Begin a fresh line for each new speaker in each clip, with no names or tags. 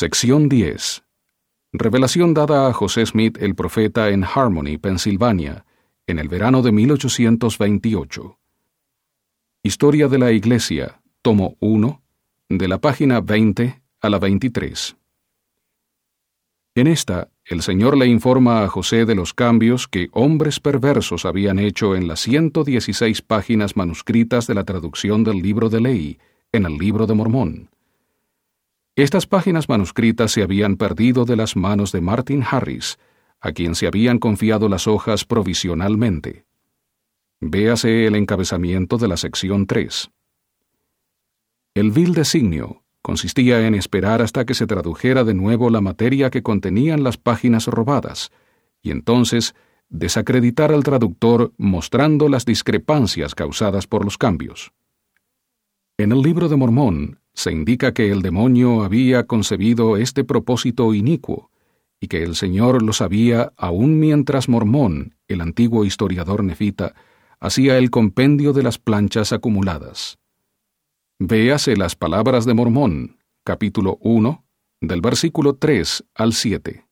Sección 10. Revelación dada a José Smith el profeta en Harmony, Pensilvania, en el verano de 1828. Historia de la Iglesia, tomo 1, de la página 20 a la 23. En esta, el Señor le informa a José de los cambios que hombres perversos habían hecho en las 116 páginas manuscritas de la traducción del libro de ley, en el libro de Mormón. Estas páginas manuscritas se habían perdido de las manos de Martin Harris, a quien se habían confiado las hojas provisionalmente. Véase el encabezamiento de la sección 3. El vil designio consistía en esperar hasta que se tradujera de nuevo la materia que contenían las páginas robadas, y entonces desacreditar al traductor mostrando las discrepancias causadas por los cambios. En el libro de Mormón se indica que el demonio había concebido este propósito inicuo, y que el Señor lo sabía aún mientras Mormón, el antiguo historiador nefita, hacía el compendio de las planchas acumuladas. Véase las palabras de Mormón, capítulo 1, del versículo 3 al 7.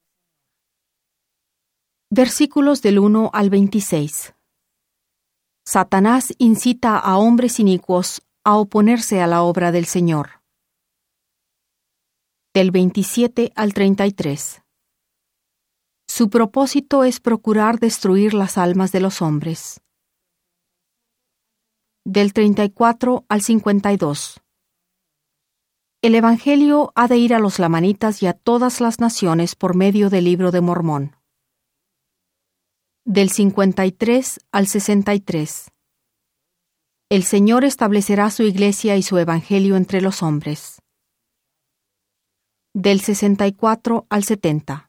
Versículos del 1 al 26. Satanás incita a hombres inicuos a oponerse a la obra del Señor. Del 27 al 33. Su propósito es procurar destruir las almas de los hombres. Del 34 al 52. El Evangelio ha de ir a los lamanitas y a todas las naciones por medio del libro de Mormón. Del 53 al 63. El Señor establecerá su iglesia y su Evangelio entre los hombres. Del 64 al 70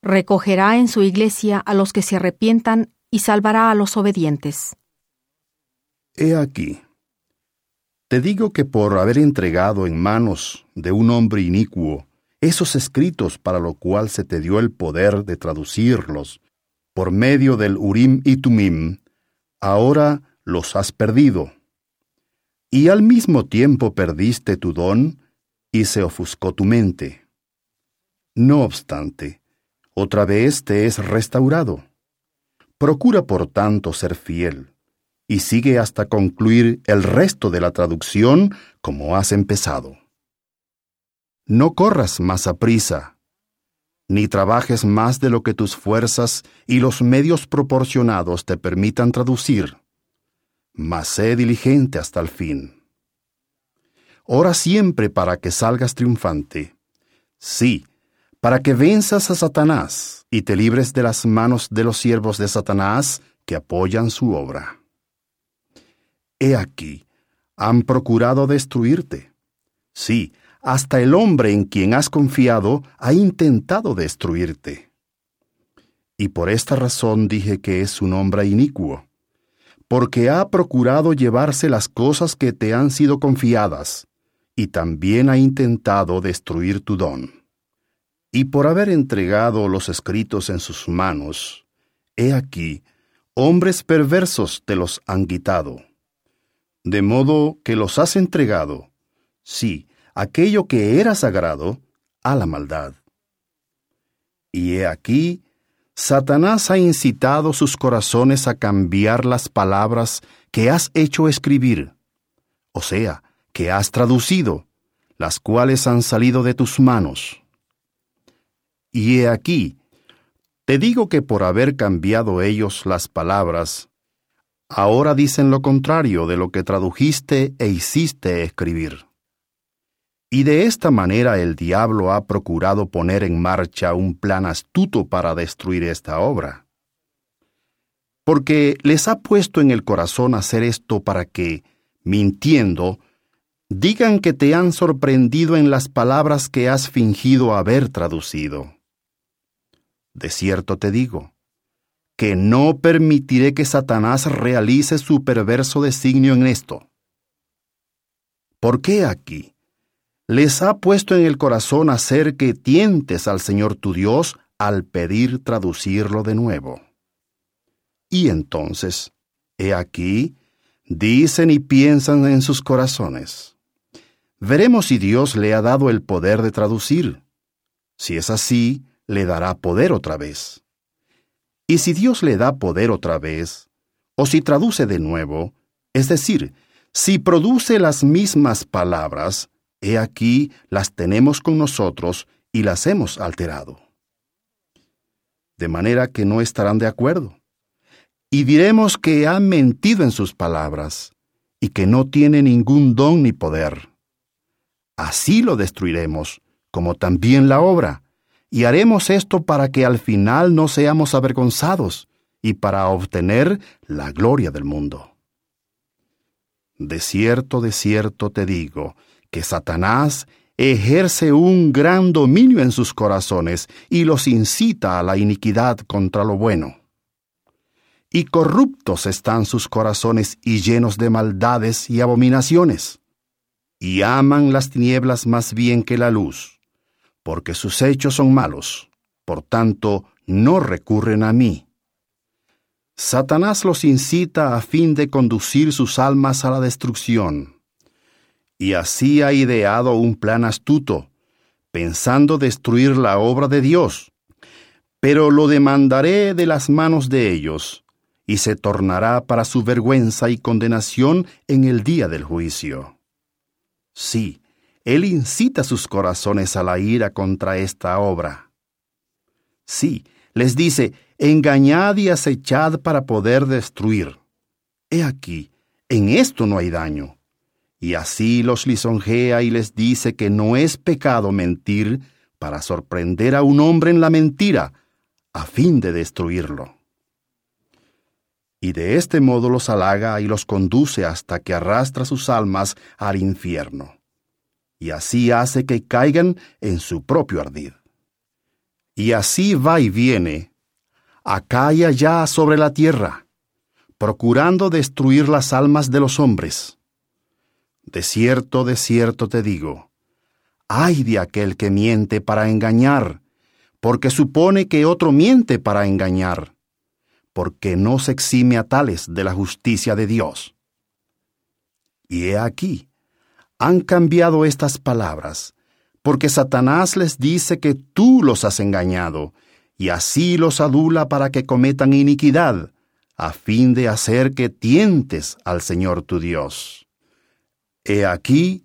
recogerá en su iglesia a los que se arrepientan y salvará a los obedientes.
He aquí. Te digo que por haber entregado en manos de un hombre inicuo esos escritos para lo cual se te dio el poder de traducirlos por medio del Urim y Tumim, ahora los has perdido. Y al mismo tiempo perdiste tu don y se ofuscó tu mente. No obstante, otra vez te es restaurado. Procura por tanto ser fiel, y sigue hasta concluir el resto de la traducción como has empezado. No corras más a prisa, ni trabajes más de lo que tus fuerzas y los medios proporcionados te permitan traducir, mas sé diligente hasta el fin. Ora siempre para que salgas triunfante. Sí, para que venzas a Satanás y te libres de las manos de los siervos de Satanás que apoyan su obra. He aquí, han procurado destruirte. Sí, hasta el hombre en quien has confiado ha intentado destruirte. Y por esta razón dije que es un hombre inicuo, porque ha procurado llevarse las cosas que te han sido confiadas, y también ha intentado destruir tu don y por haber entregado los escritos en sus manos, he aquí, hombres perversos te los han quitado. De modo que los has entregado, sí, aquello que era sagrado, a la maldad. Y he aquí, Satanás ha incitado sus corazones a cambiar las palabras que has hecho escribir, o sea, que has traducido, las cuales han salido de tus manos. Y he aquí, te digo que por haber cambiado ellos las palabras, ahora dicen lo contrario de lo que tradujiste e hiciste escribir. Y de esta manera el diablo ha procurado poner en marcha un plan astuto para destruir esta obra. Porque les ha puesto en el corazón hacer esto para que, mintiendo, digan que te han sorprendido en las palabras que has fingido haber traducido. De cierto te digo, que no permitiré que Satanás realice su perverso designio en esto. ¿Por qué aquí? Les ha puesto en el corazón hacer que tientes al Señor tu Dios al pedir traducirlo de nuevo. Y entonces, he aquí, dicen y piensan en sus corazones. Veremos si Dios le ha dado el poder de traducir. Si es así, le dará poder otra vez. Y si Dios le da poder otra vez, o si traduce de nuevo, es decir, si produce las mismas palabras, he aquí las tenemos con nosotros y las hemos alterado. De manera que no estarán de acuerdo. Y diremos que ha mentido en sus palabras y que no tiene ningún don ni poder. Así lo destruiremos, como también la obra, y haremos esto para que al final no seamos avergonzados y para obtener la gloria del mundo. De cierto, de cierto te digo, que Satanás ejerce un gran dominio en sus corazones y los incita a la iniquidad contra lo bueno. Y corruptos están sus corazones y llenos de maldades y abominaciones. Y aman las tinieblas más bien que la luz, porque sus hechos son malos, por tanto no recurren a mí. Satanás los incita a fin de conducir sus almas a la destrucción y así ha ideado un plan astuto, pensando destruir la obra de Dios. Pero lo demandaré de las manos de ellos, y se tornará para su vergüenza y condenación en el día del juicio. Sí, Él incita sus corazones a la ira contra esta obra. Sí, les dice, engañad y acechad para poder destruir. He aquí, en esto no hay daño y así los lisonjea y les dice que no es pecado mentir para sorprender a un hombre en la mentira, a fin de destruirlo. Y de este modo los halaga y los conduce hasta que arrastra sus almas al infierno, y así hace que caigan en su propio ardid. Y así va y viene, acá y allá sobre la tierra, procurando destruir las almas de los hombres. De cierto, de cierto te digo, ay de aquel que miente para engañar, porque supone que otro miente para engañar, porque no se exime a tales de la justicia de Dios. Y he aquí, han cambiado estas palabras, porque Satanás les dice que tú los has engañado, y así los adula para que cometan iniquidad, a fin de hacer que tientes al Señor tu Dios. He aquí,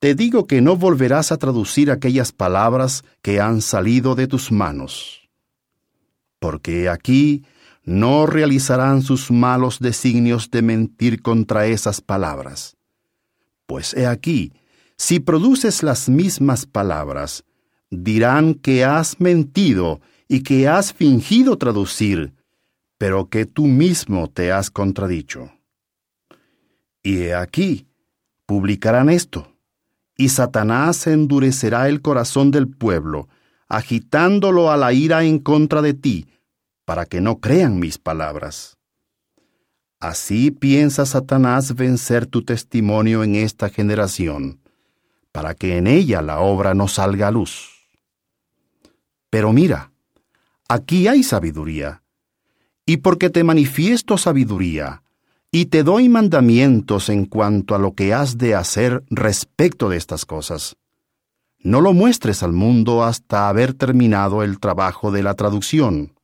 te digo que no volverás a traducir aquellas palabras que han salido de tus manos. Porque he aquí, no realizarán sus malos designios de mentir contra esas palabras. Pues he aquí, si produces las mismas palabras, dirán que has mentido y que has fingido traducir, pero que tú mismo te has contradicho. Y he aquí, publicarán esto, y Satanás endurecerá el corazón del pueblo, agitándolo a la ira en contra de ti, para que no crean mis palabras. Así piensa Satanás vencer tu testimonio en esta generación, para que en ella la obra no salga a luz. Pero mira, aquí hay sabiduría, y porque te manifiesto sabiduría, y te doy mandamientos en cuanto a lo que has de hacer respecto de estas cosas. No lo muestres al mundo hasta haber terminado el trabajo de la traducción.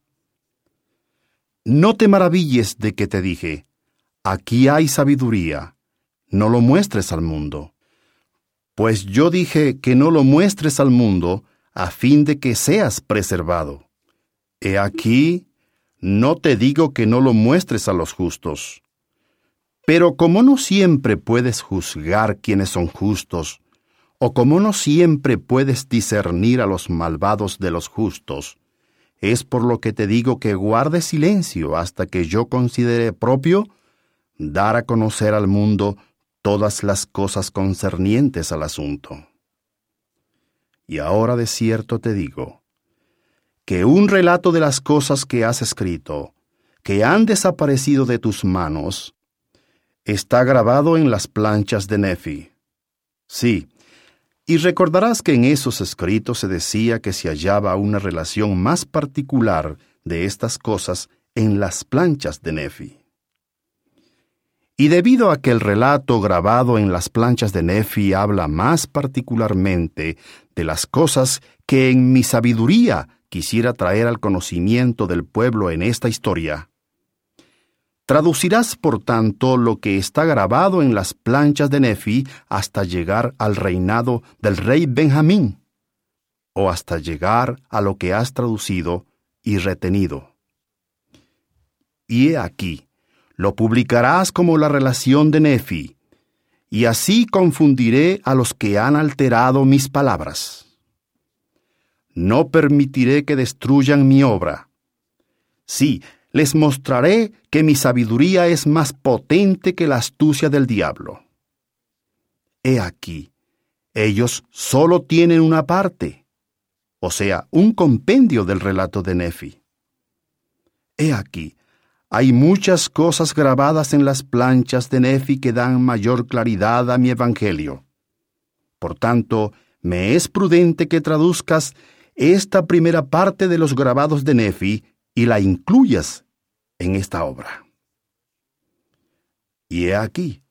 No te maravilles de que te dije, aquí hay sabiduría, no lo muestres al mundo. Pues yo dije que no lo muestres al mundo a fin de que seas preservado. He aquí, no te digo que no lo muestres a los justos pero como no siempre puedes juzgar quiénes son justos, o como no siempre puedes discernir a los malvados de los justos, es por lo que te digo que guarde silencio hasta que yo considere propio dar a conocer al mundo todas las cosas concernientes al asunto. Y ahora de cierto te digo, que un relato de las cosas que has escrito, que han desaparecido de tus manos, está grabado en las planchas de Nefi. Sí, y recordarás que en esos escritos se decía que se hallaba una relación más particular de estas cosas en las planchas de Nefi. Y debido a que el relato grabado en las planchas de Nefi habla más particularmente de las cosas que en mi sabiduría quisiera traer al conocimiento del pueblo en esta historia, traducirás por tanto lo que está grabado en las planchas de Nefi hasta llegar al reinado del rey Benjamín, o hasta llegar a lo que has traducido y retenido. Y he aquí, lo publicarás como la relación de Nefi, y así confundiré a los que han alterado mis palabras. No permitiré que destruyan mi obra. Sí, les mostraré que mi sabiduría es más potente que la astucia del diablo. He aquí, ellos solo tienen una parte, o sea, un compendio del relato de Nefi. He aquí, hay muchas cosas grabadas en las planchas de Nefi que dan mayor claridad a mi evangelio. Por tanto, me es prudente que traduzcas esta primera parte de los grabados de Nefi y la incluyas en esta obra. Y he aquí,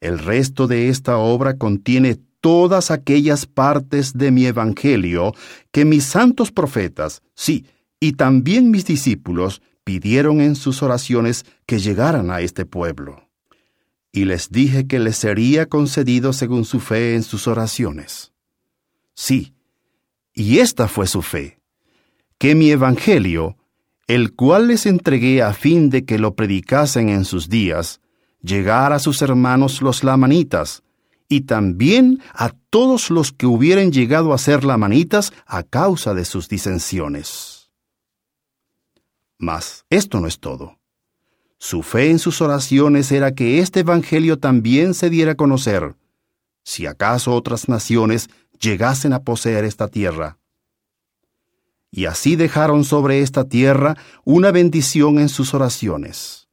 el resto de esta obra contiene todas aquellas partes de mi evangelio que mis santos profetas, sí, y también mis discípulos, pidieron en sus oraciones que llegaran a este pueblo. Y les dije que les sería concedido según su fe en sus oraciones. Sí, y esta fue su fe, que mi evangelio, el cual les entregué a fin de que lo predicasen en sus días, llegara a sus hermanos los lamanitas, y también a todos los que hubieran llegado a ser lamanitas a causa de sus disensiones. Mas esto no es todo. Su fe en sus oraciones era que este Evangelio también se diera a conocer, si acaso otras naciones llegasen a poseer esta tierra. Y así dejaron sobre esta tierra una bendición en sus oraciones,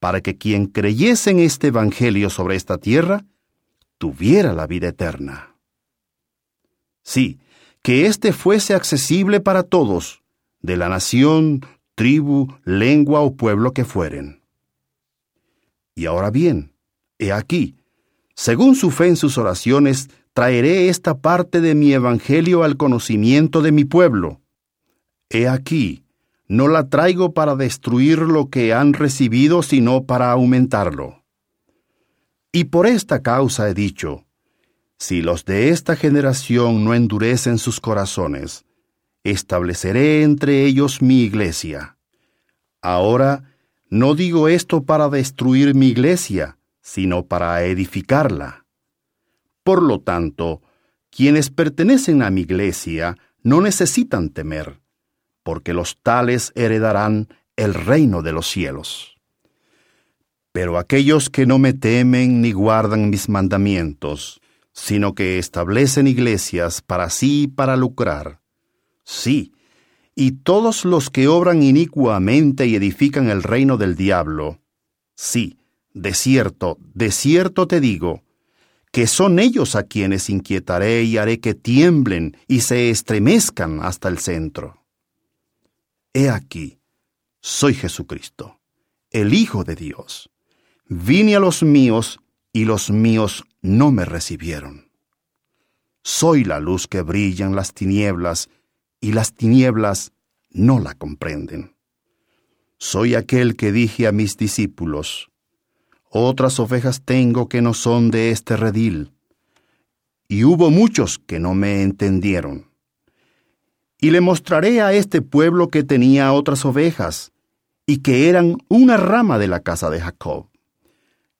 para que quien creyese en este Evangelio sobre esta tierra, tuviera la vida eterna. Sí, que éste fuese accesible para todos, de la nación, tribu, lengua o pueblo que fueren. Y ahora bien, he aquí, según su fe en sus oraciones, traeré esta parte de mi evangelio al conocimiento de mi pueblo. He aquí, no la traigo para destruir lo que han recibido, sino para aumentarlo. Y por esta causa he dicho, si los de esta generación no endurecen sus corazones, estableceré entre ellos mi iglesia. Ahora, no digo esto para destruir mi iglesia, sino para edificarla. Por lo tanto, quienes pertenecen a mi iglesia no necesitan temer, porque los tales heredarán el reino de los cielos. Pero aquellos que no me temen ni guardan mis mandamientos, sino que establecen iglesias para sí y para lucrar, sí, y todos los que obran inicuamente y edifican el reino del diablo, sí, de cierto, de cierto te digo, que son ellos a quienes inquietaré y haré que tiemblen y se estremezcan hasta el centro. He aquí, soy Jesucristo, el Hijo de Dios. Vine a los míos y los míos no me recibieron. Soy la luz que brilla en las tinieblas y las tinieblas no la comprenden. Soy aquel que dije a mis discípulos, otras ovejas tengo que no son de este redil. Y hubo muchos que no me entendieron. Y le mostraré a este pueblo que tenía otras ovejas, y que eran una rama de la casa de Jacob.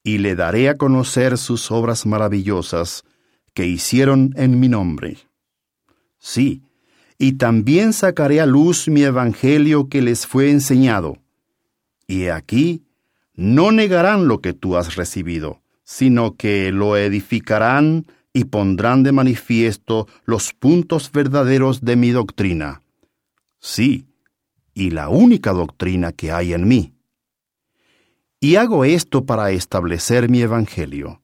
Y le daré a conocer sus obras maravillosas que hicieron en mi nombre. Sí, y también sacaré a luz mi evangelio que les fue enseñado. Y aquí no negarán lo que tú has recibido, sino que lo edificarán y pondrán de manifiesto los puntos verdaderos de mi doctrina. Sí, y la única doctrina que hay en mí. Y hago esto para establecer mi evangelio,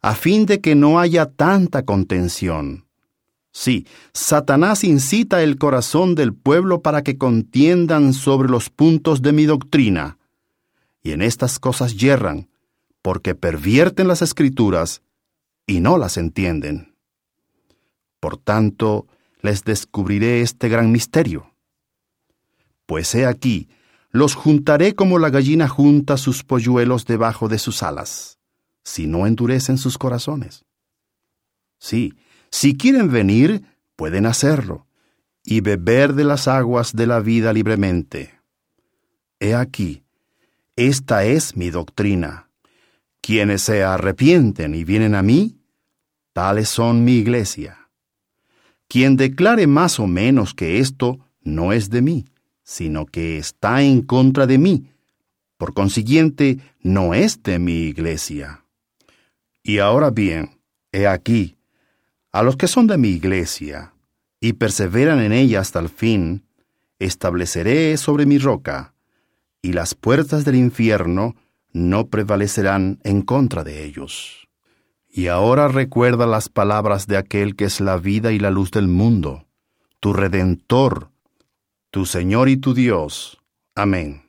a fin de que no haya tanta contención. Sí, Satanás incita el corazón del pueblo para que contiendan sobre los puntos de mi doctrina y en estas cosas yerran, porque pervierten las escrituras y no las entienden. Por tanto, les descubriré este gran misterio. Pues he aquí, los juntaré como la gallina junta sus polluelos debajo de sus alas, si no endurecen sus corazones. Sí, si quieren venir, pueden hacerlo, y beber de las aguas de la vida libremente. He aquí, esta es mi doctrina. Quienes se arrepienten y vienen a mí, tales son mi iglesia. Quien declare más o menos que esto no es de mí, sino que está en contra de mí. Por consiguiente, no es de mi iglesia. Y ahora bien, he aquí, a los que son de mi iglesia, y perseveran en ella hasta el fin, estableceré sobre mi roca, y las puertas del infierno no prevalecerán en contra de ellos. Y ahora recuerda las palabras de aquel que es la vida y la luz del mundo, tu Redentor, tu Señor y tu Dios. Amén.